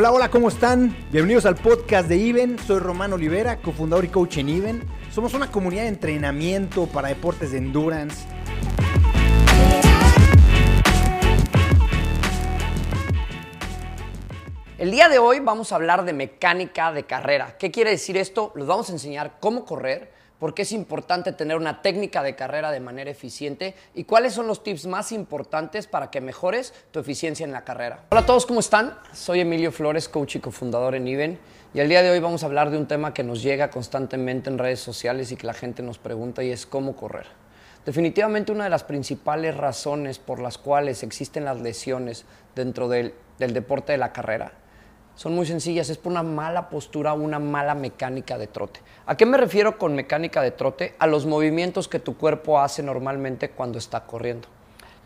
Hola, hola, ¿cómo están? Bienvenidos al podcast de Iven. Soy Román Olivera, cofundador y coach en Iven. Somos una comunidad de entrenamiento para deportes de endurance. El día de hoy vamos a hablar de mecánica de carrera. ¿Qué quiere decir esto? Les vamos a enseñar cómo correr, por qué es importante tener una técnica de carrera de manera eficiente y cuáles son los tips más importantes para que mejores tu eficiencia en la carrera. Hola a todos, ¿cómo están? Soy Emilio Flores, coach y cofundador en IBEN y el día de hoy vamos a hablar de un tema que nos llega constantemente en redes sociales y que la gente nos pregunta y es cómo correr. Definitivamente una de las principales razones por las cuales existen las lesiones dentro del, del deporte de la carrera son muy sencillas, es por una mala postura, una mala mecánica de trote. ¿A qué me refiero con mecánica de trote? A los movimientos que tu cuerpo hace normalmente cuando está corriendo.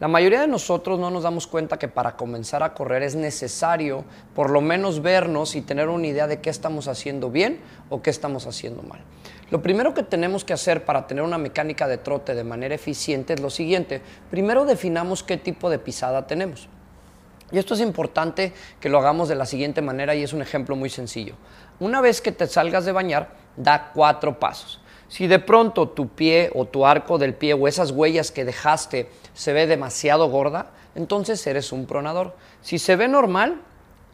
La mayoría de nosotros no nos damos cuenta que para comenzar a correr es necesario por lo menos vernos y tener una idea de qué estamos haciendo bien o qué estamos haciendo mal. Lo primero que tenemos que hacer para tener una mecánica de trote de manera eficiente es lo siguiente. Primero definamos qué tipo de pisada tenemos. Y esto es importante que lo hagamos de la siguiente manera y es un ejemplo muy sencillo. Una vez que te salgas de bañar, da cuatro pasos. Si de pronto tu pie o tu arco del pie o esas huellas que dejaste se ve demasiado gorda, entonces eres un pronador. Si se ve normal,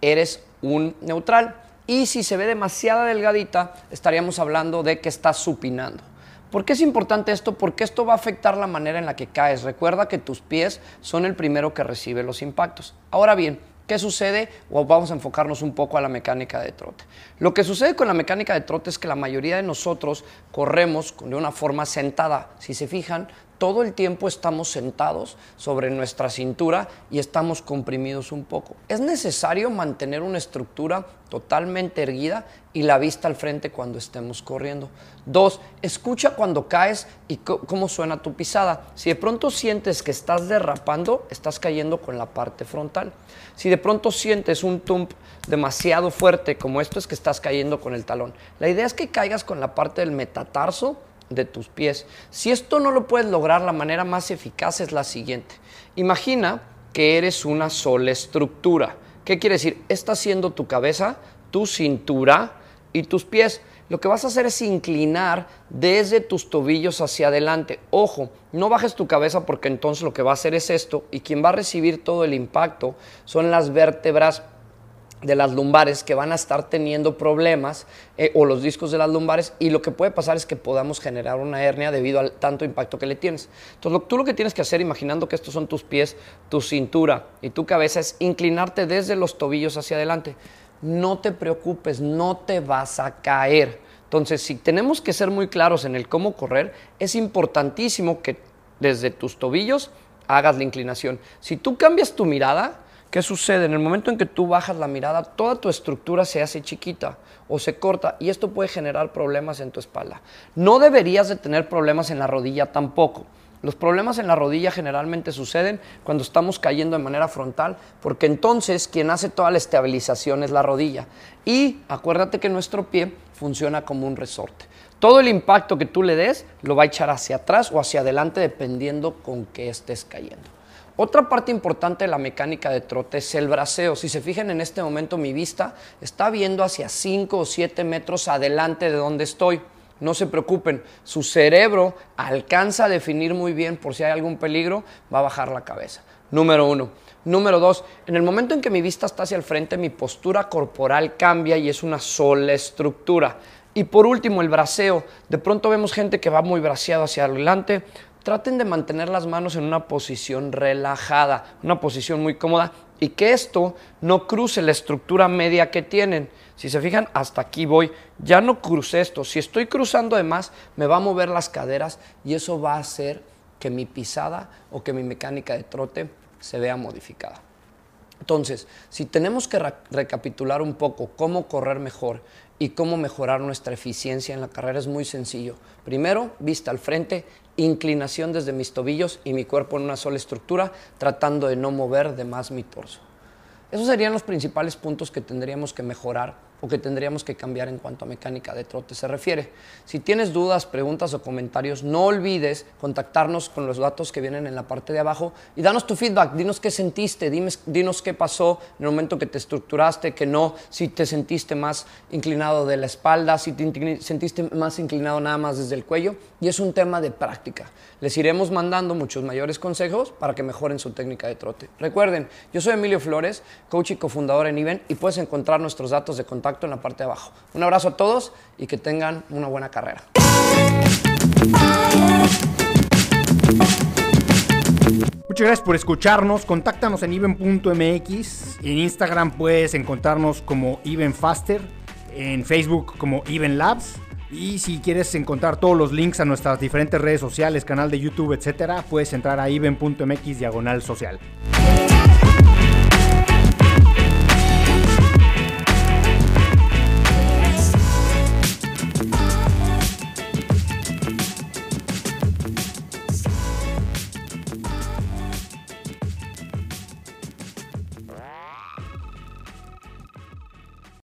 eres un neutral. Y si se ve demasiado delgadita, estaríamos hablando de que estás supinando. ¿Por qué es importante esto? Porque esto va a afectar la manera en la que caes. Recuerda que tus pies son el primero que recibe los impactos. Ahora bien, ¿Qué sucede? O vamos a enfocarnos un poco a la mecánica de trote. Lo que sucede con la mecánica de trote es que la mayoría de nosotros corremos de una forma sentada. Si se fijan, todo el tiempo estamos sentados sobre nuestra cintura y estamos comprimidos un poco. Es necesario mantener una estructura totalmente erguida y la vista al frente cuando estemos corriendo. Dos, escucha cuando caes y cómo suena tu pisada. Si de pronto sientes que estás derrapando, estás cayendo con la parte frontal. Si de pronto sientes un tump demasiado fuerte como esto, es que estás cayendo con el talón. La idea es que caigas con la parte del metatarso de tus pies. Si esto no lo puedes lograr, la manera más eficaz es la siguiente. Imagina que eres una sola estructura. ¿Qué quiere decir? Está siendo tu cabeza, tu cintura y tus pies. Lo que vas a hacer es inclinar desde tus tobillos hacia adelante. Ojo, no bajes tu cabeza porque entonces lo que va a hacer es esto y quien va a recibir todo el impacto son las vértebras de las lumbares que van a estar teniendo problemas eh, o los discos de las lumbares y lo que puede pasar es que podamos generar una hernia debido al tanto impacto que le tienes. Entonces tú lo que tienes que hacer imaginando que estos son tus pies, tu cintura y tu cabeza es inclinarte desde los tobillos hacia adelante. No te preocupes, no te vas a caer. Entonces si tenemos que ser muy claros en el cómo correr, es importantísimo que desde tus tobillos hagas la inclinación. Si tú cambias tu mirada, ¿Qué sucede? En el momento en que tú bajas la mirada, toda tu estructura se hace chiquita o se corta y esto puede generar problemas en tu espalda. No deberías de tener problemas en la rodilla tampoco. Los problemas en la rodilla generalmente suceden cuando estamos cayendo de manera frontal, porque entonces quien hace toda la estabilización es la rodilla. Y acuérdate que nuestro pie funciona como un resorte. Todo el impacto que tú le des lo va a echar hacia atrás o hacia adelante dependiendo con qué estés cayendo. Otra parte importante de la mecánica de trote es el braceo. Si se fijan en este momento mi vista está viendo hacia 5 o 7 metros adelante de donde estoy. No se preocupen, su cerebro alcanza a definir muy bien por si hay algún peligro, va a bajar la cabeza. Número uno. Número dos, en el momento en que mi vista está hacia el frente, mi postura corporal cambia y es una sola estructura. Y por último, el braceo. De pronto vemos gente que va muy braceado hacia adelante, traten de mantener las manos en una posición relajada, una posición muy cómoda y que esto no cruce la estructura media que tienen. Si se fijan, hasta aquí voy, ya no crucé esto. Si estoy cruzando de más, me va a mover las caderas y eso va a hacer que mi pisada o que mi mecánica de trote se vea modificada. Entonces, si tenemos que recapitular un poco cómo correr mejor y cómo mejorar nuestra eficiencia en la carrera, es muy sencillo. Primero, vista al frente, inclinación desde mis tobillos y mi cuerpo en una sola estructura, tratando de no mover de más mi torso. Esos serían los principales puntos que tendríamos que mejorar o que tendríamos que cambiar en cuanto a mecánica de trote se refiere. Si tienes dudas, preguntas o comentarios, no olvides contactarnos con los datos que vienen en la parte de abajo y danos tu feedback, dinos qué sentiste, dinos qué pasó en el momento que te estructuraste, que no, si te sentiste más inclinado de la espalda, si te sentiste más inclinado nada más desde el cuello y es un tema de práctica. Les iremos mandando muchos mayores consejos para que mejoren su técnica de trote. Recuerden, yo soy Emilio Flores, coach y cofundador en IBEN y puedes encontrar nuestros datos de contacto en la parte de abajo. Un abrazo a todos y que tengan una buena carrera. Muchas gracias por escucharnos. Contáctanos en even.mx. En Instagram puedes encontrarnos como evenfaster. En Facebook como Even Labs. Y si quieres encontrar todos los links a nuestras diferentes redes sociales, canal de YouTube, etcétera, puedes entrar a even.mx diagonal social.